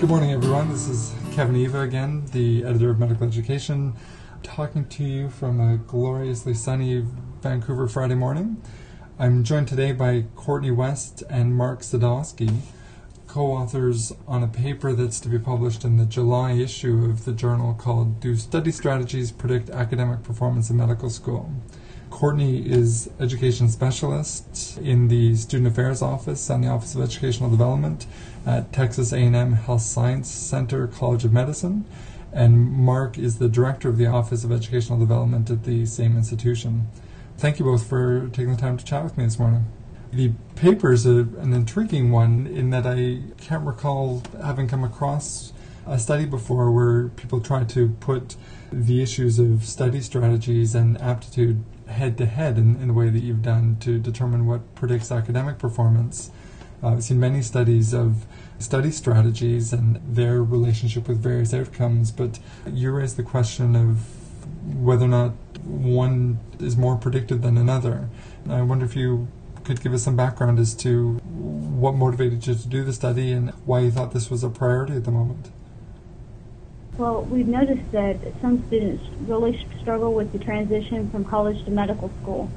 Good morning, everyone. This is Kevin Eva again, the editor of Medical Education, talking to you from a gloriously sunny Vancouver Friday morning. I'm joined today by Courtney West and Mark Sadoski, co authors on a paper that's to be published in the July issue of the journal called Do Study Strategies Predict Academic Performance in Medical School? Courtney is education specialist in the Student Affairs Office and the Office of Educational Development at Texas A&M Health Science Center College of Medicine, and Mark is the director of the Office of Educational Development at the same institution. Thank you both for taking the time to chat with me this morning. The paper is a, an intriguing one in that I can't recall having come across a study before where people try to put the issues of study strategies and aptitude head to head in the way that you've done to determine what predicts academic performance. Uh, I've seen many studies of study strategies and their relationship with various outcomes, but you raise the question of whether or not one is more predictive than another. And I wonder if you could give us some background as to what motivated you to do the study and why you thought this was a priority at the moment. Well, we've noticed that some students really struggle with the transition from college to medical school.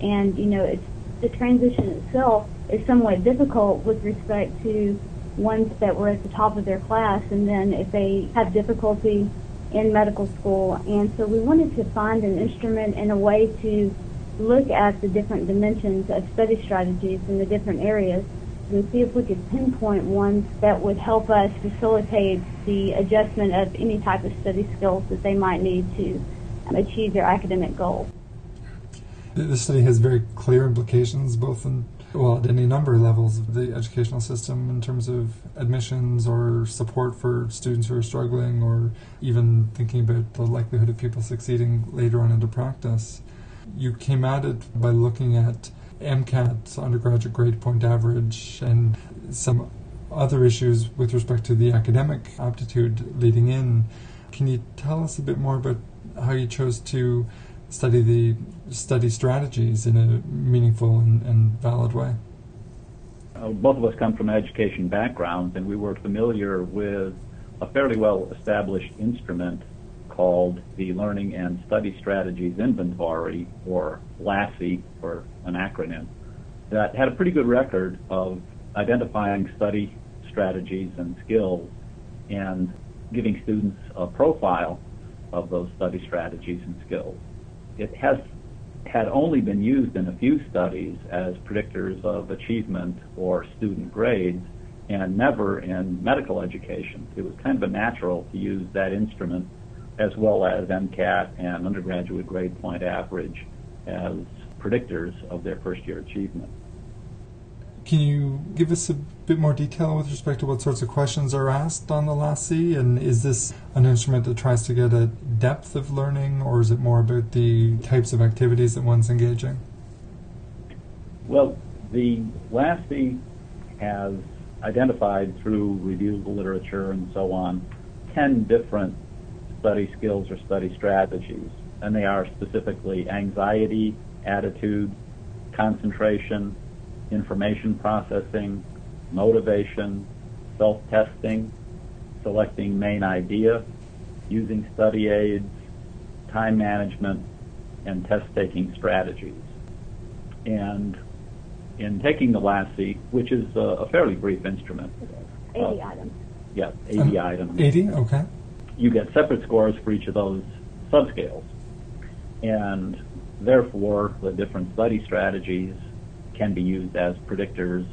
And, you know, it's, the transition itself is somewhat difficult with respect to ones that were at the top of their class and then if they have difficulty in medical school. And so we wanted to find an instrument and a way to look at the different dimensions of study strategies in the different areas and see if we could pinpoint ones that would help us facilitate the adjustment of any type of study skills that they might need to um, achieve their academic goals. This study has very clear implications both in well, at any number of levels of the educational system in terms of admissions or support for students who are struggling or even thinking about the likelihood of people succeeding later on into practice. You came at it by looking at MCAT, undergraduate grade point average, and some other issues with respect to the academic aptitude leading in. Can you tell us a bit more about how you chose to study the study strategies in a meaningful and, and valid way? Uh, both of us come from education backgrounds, and we were familiar with a fairly well established instrument called the Learning and Study Strategies Inventory, or LASSI for an acronym, that had a pretty good record of identifying study strategies and skills and giving students a profile of those study strategies and skills it has had only been used in a few studies as predictors of achievement or student grades and never in medical education. It was kind of a natural to use that instrument as well as MCAT and undergraduate grade point average as predictors of their first year achievement. Can you give us a bit more detail with respect to what sorts of questions are asked on the LASSI? And is this an instrument that tries to get at depth of learning, or is it more about the types of activities that one's engaging? Well, the LASSI has identified through review of the literature and so on 10 different study skills or study strategies, and they are specifically anxiety, attitude, concentration, information processing, motivation, self-testing, selecting main idea, using study aids, time management, and test-taking strategies. And in taking the LASSI, which is a, a fairly brief instrument. 80 uh, items. Yeah, 80 um, items. 80, okay. You get separate scores for each of those subscales. And therefore, the different study strategies can be used as predictors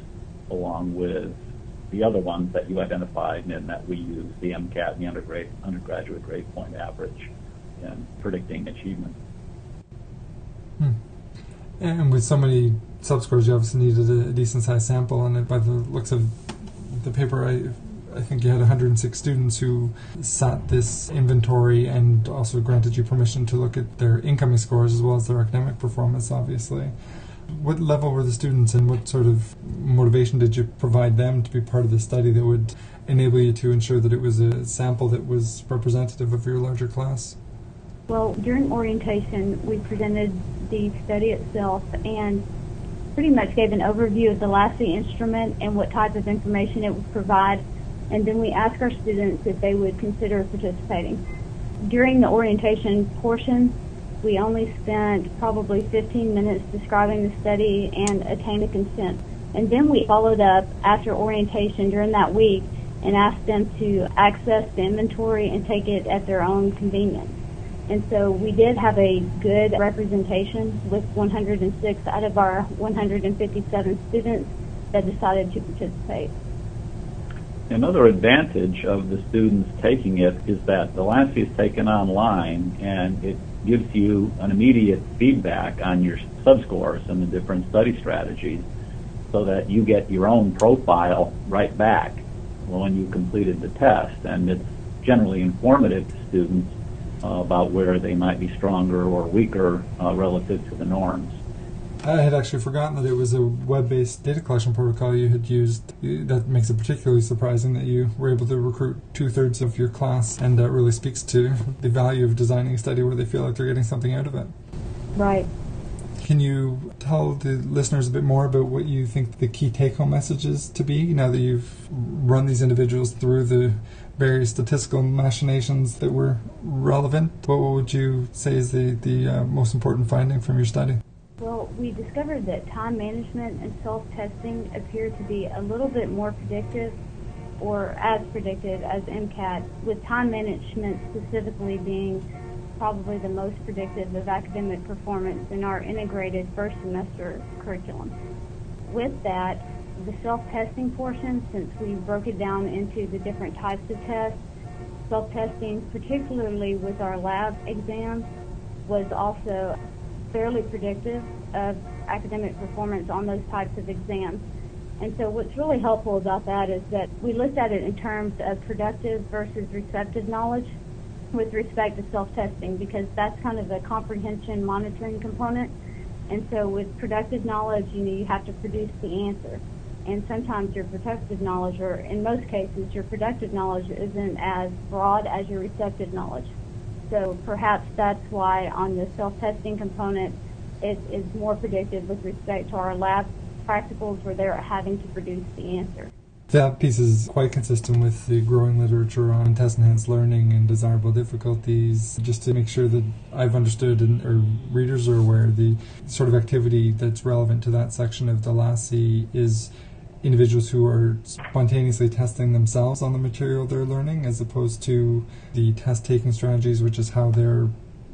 along with the other ones that you identified and that we use, the MCAT and the undergrad, undergraduate grade point average in predicting achievement. Hmm. And with so many subscores, you obviously needed a, decent sized sample, and by the looks of the paper, I, I think you had 106 students who sat this inventory and also granted you permission to look at their incoming scores as well as their academic performance, obviously. What level were the students and what sort of motivation did you provide them to be part of the study that would enable you to ensure that it was a sample that was representative of your larger class? Well, during orientation, we presented the study itself and pretty much gave an overview of the LASSI instrument and what type of information it would provide and then we ask our students if they would consider participating. During the orientation portion, we only spent probably 15 minutes describing the study and a consent. And then we followed up after orientation during that week and asked them to access the inventory and take it at their own convenience. And so we did have a good representation with 106 out of our 157 students that decided to participate. Another advantage of the students taking it is that the LASSI is taken online and it gives you an immediate feedback on your subscores and the different study strategies so that you get your own profile right back when you completed the test. And it's generally informative to students uh, about where they might be stronger or weaker uh, relative to the norms. I had actually forgotten that it was a web-based data collection protocol you had used. That makes it particularly surprising that you were able to recruit two-thirds of your class, and that really speaks to the value of designing a study where they feel like they're getting something out of it. Right. Can you tell the listeners a bit more about what you think the key take-home messages to be now that you've run these individuals through the various statistical machinations that were relevant? What would you say is the, the uh, most important finding from your study? Well, we discovered that time management and self-testing appear to be a little bit more predictive or as predicted as MCAT, with time management specifically being probably the most predictive of academic performance in our integrated first semester curriculum. With that, the self-testing portion, since we broke it down into the different types of tests, self-testing, particularly with our lab exams, was also fairly predictive of academic performance on those types of exams. And so what's really helpful about that is that we looked at it in terms of productive versus receptive knowledge with respect to self-testing because that's kind of the comprehension monitoring component. And so with productive knowledge, you know, you have to produce the answer. And sometimes your productive knowledge, or in most cases, your productive knowledge isn't as broad as your receptive knowledge. So perhaps that's why on the self-testing component, it is more predictive with respect to our lab practicals where they're having to produce the answer. That piece is quite consistent with the growing literature on test enhanced learning and desirable difficulties, just to make sure that I've understood and or readers are aware the sort of activity that's relevant to that section of the LASSI is individuals who are spontaneously testing themselves on the material they're learning as opposed to the test taking strategies, which is how they're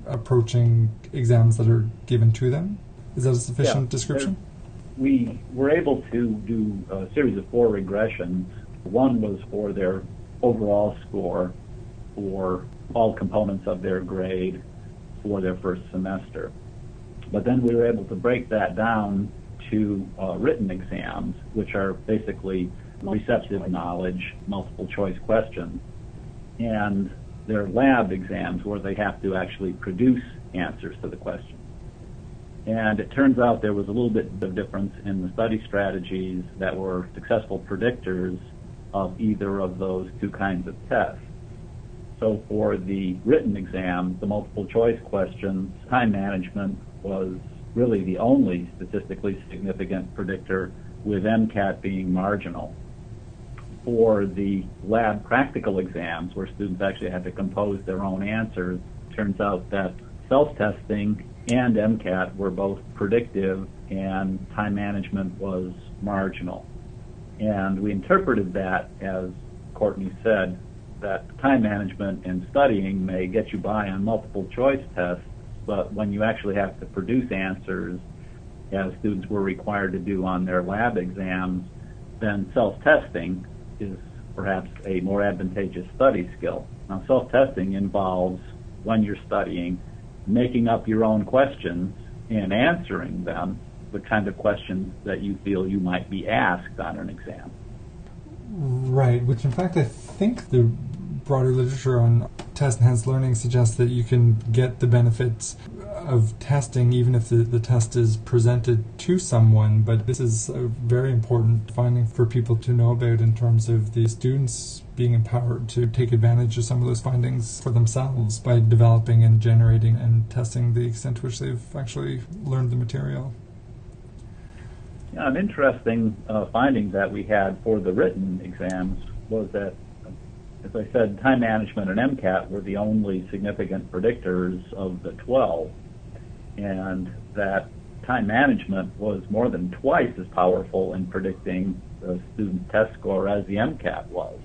approaching exams that are given to them. Is that a sufficient yeah, description? we were able to do a series of four regressions. One was for their overall score for all components of their grade for their first semester. But then we were able to break that down to uh, written exams, which are basically receptive knowledge, multiple choice questions, and their lab exams where they have to actually produce answers to the questions. And it turns out there was a little bit of difference in the study strategies that were successful predictors of either of those two kinds of tests. So for the written exam, the multiple choice questions, time management was really the only statistically significant predictor with MCAT being marginal. For the lab practical exams, where students actually had to compose their own answers, turns out that self-testing and MCAT were both predictive and time management was marginal. And we interpreted that as Courtney said, that time management and studying may get you by on multiple choice tests, but when you actually have to produce answers, as students were required to do on their lab exams, then self-testing is perhaps a more advantageous study skill. Now, self-testing involves, when you're studying, making up your own questions and answering them, the kind of questions that you feel you might be asked on an exam. Right, which in fact I think the broader literature on test enhanced learning suggests that you can get the benefits of testing even if the, the test is presented to someone. But this is a very important finding for people to know about in terms of the students being empowered to take advantage of some of those findings for themselves by developing and generating and testing the extent to which they've actually learned the material. Yeah, an interesting uh, finding that we had for the written exams was that As I said, time management and MCAT were the only significant predictors of the 12, and that time management was more than twice as powerful in predicting the student test score as the MCAT was.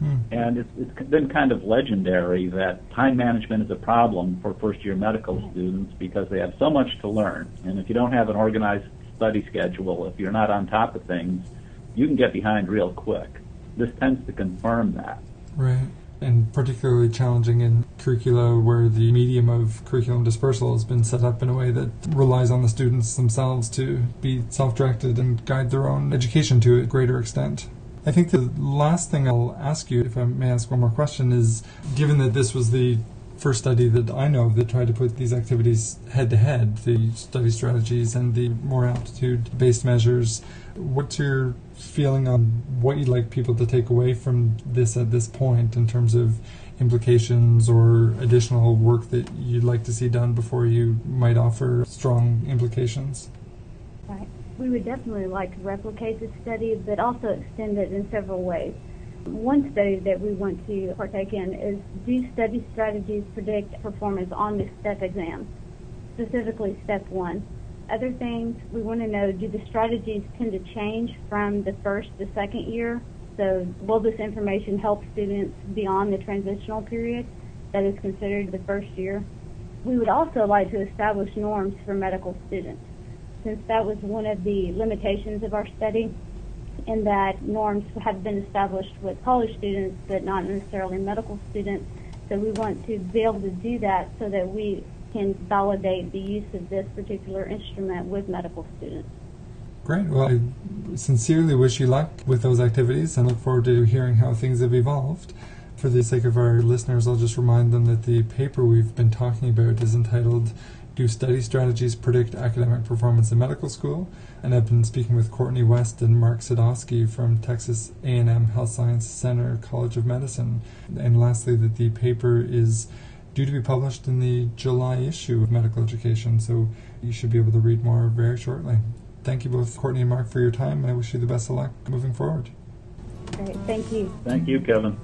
Hmm. And it's, it's been kind of legendary that time management is a problem for first year medical students because they have so much to learn. And if you don't have an organized study schedule, if you're not on top of things, you can get behind real quick. This tends to confirm that. Right. And particularly challenging in curricula where the medium of curriculum dispersal has been set up in a way that relies on the students themselves to be self directed and guide their own education to a greater extent. I think the last thing I'll ask you, if I may ask one more question, is given that this was the first study that I know of that tried to put these activities head to head, the study strategies and the more aptitude based measures. What's your feeling on what you'd like people to take away from this at this point in terms of implications or additional work that you'd like to see done before you might offer strong implications? Right. We would definitely like to replicate this study, but also extend it in several ways. One study that we want to partake in is do study strategies predict performance on the STEP exams, specifically STEP 1? Other things we want to know do the strategies tend to change from the first to second year? So, will this information help students beyond the transitional period that is considered the first year? We would also like to establish norms for medical students. Since that was one of the limitations of our study, in that norms have been established with college students, but not necessarily medical students. So we want to be able to do that so that we can validate the use of this particular instrument with medical students. Great. Well, I sincerely wish you luck with those activities and look forward to hearing how things have evolved. For the sake of our listeners, I'll just remind them that the paper we've been talking about is entitled do study strategies predict academic performance in medical school? And I've been speaking with Courtney West and Mark Sadoski from Texas A&M Health Science Center College of Medicine. And lastly, that the paper is due to be published in the July issue of Medical Education, so you should be able to read more very shortly. Thank you both, Courtney and Mark, for your time, and I wish you the best of luck moving forward. Great. Thank you. Thank you, Kevin.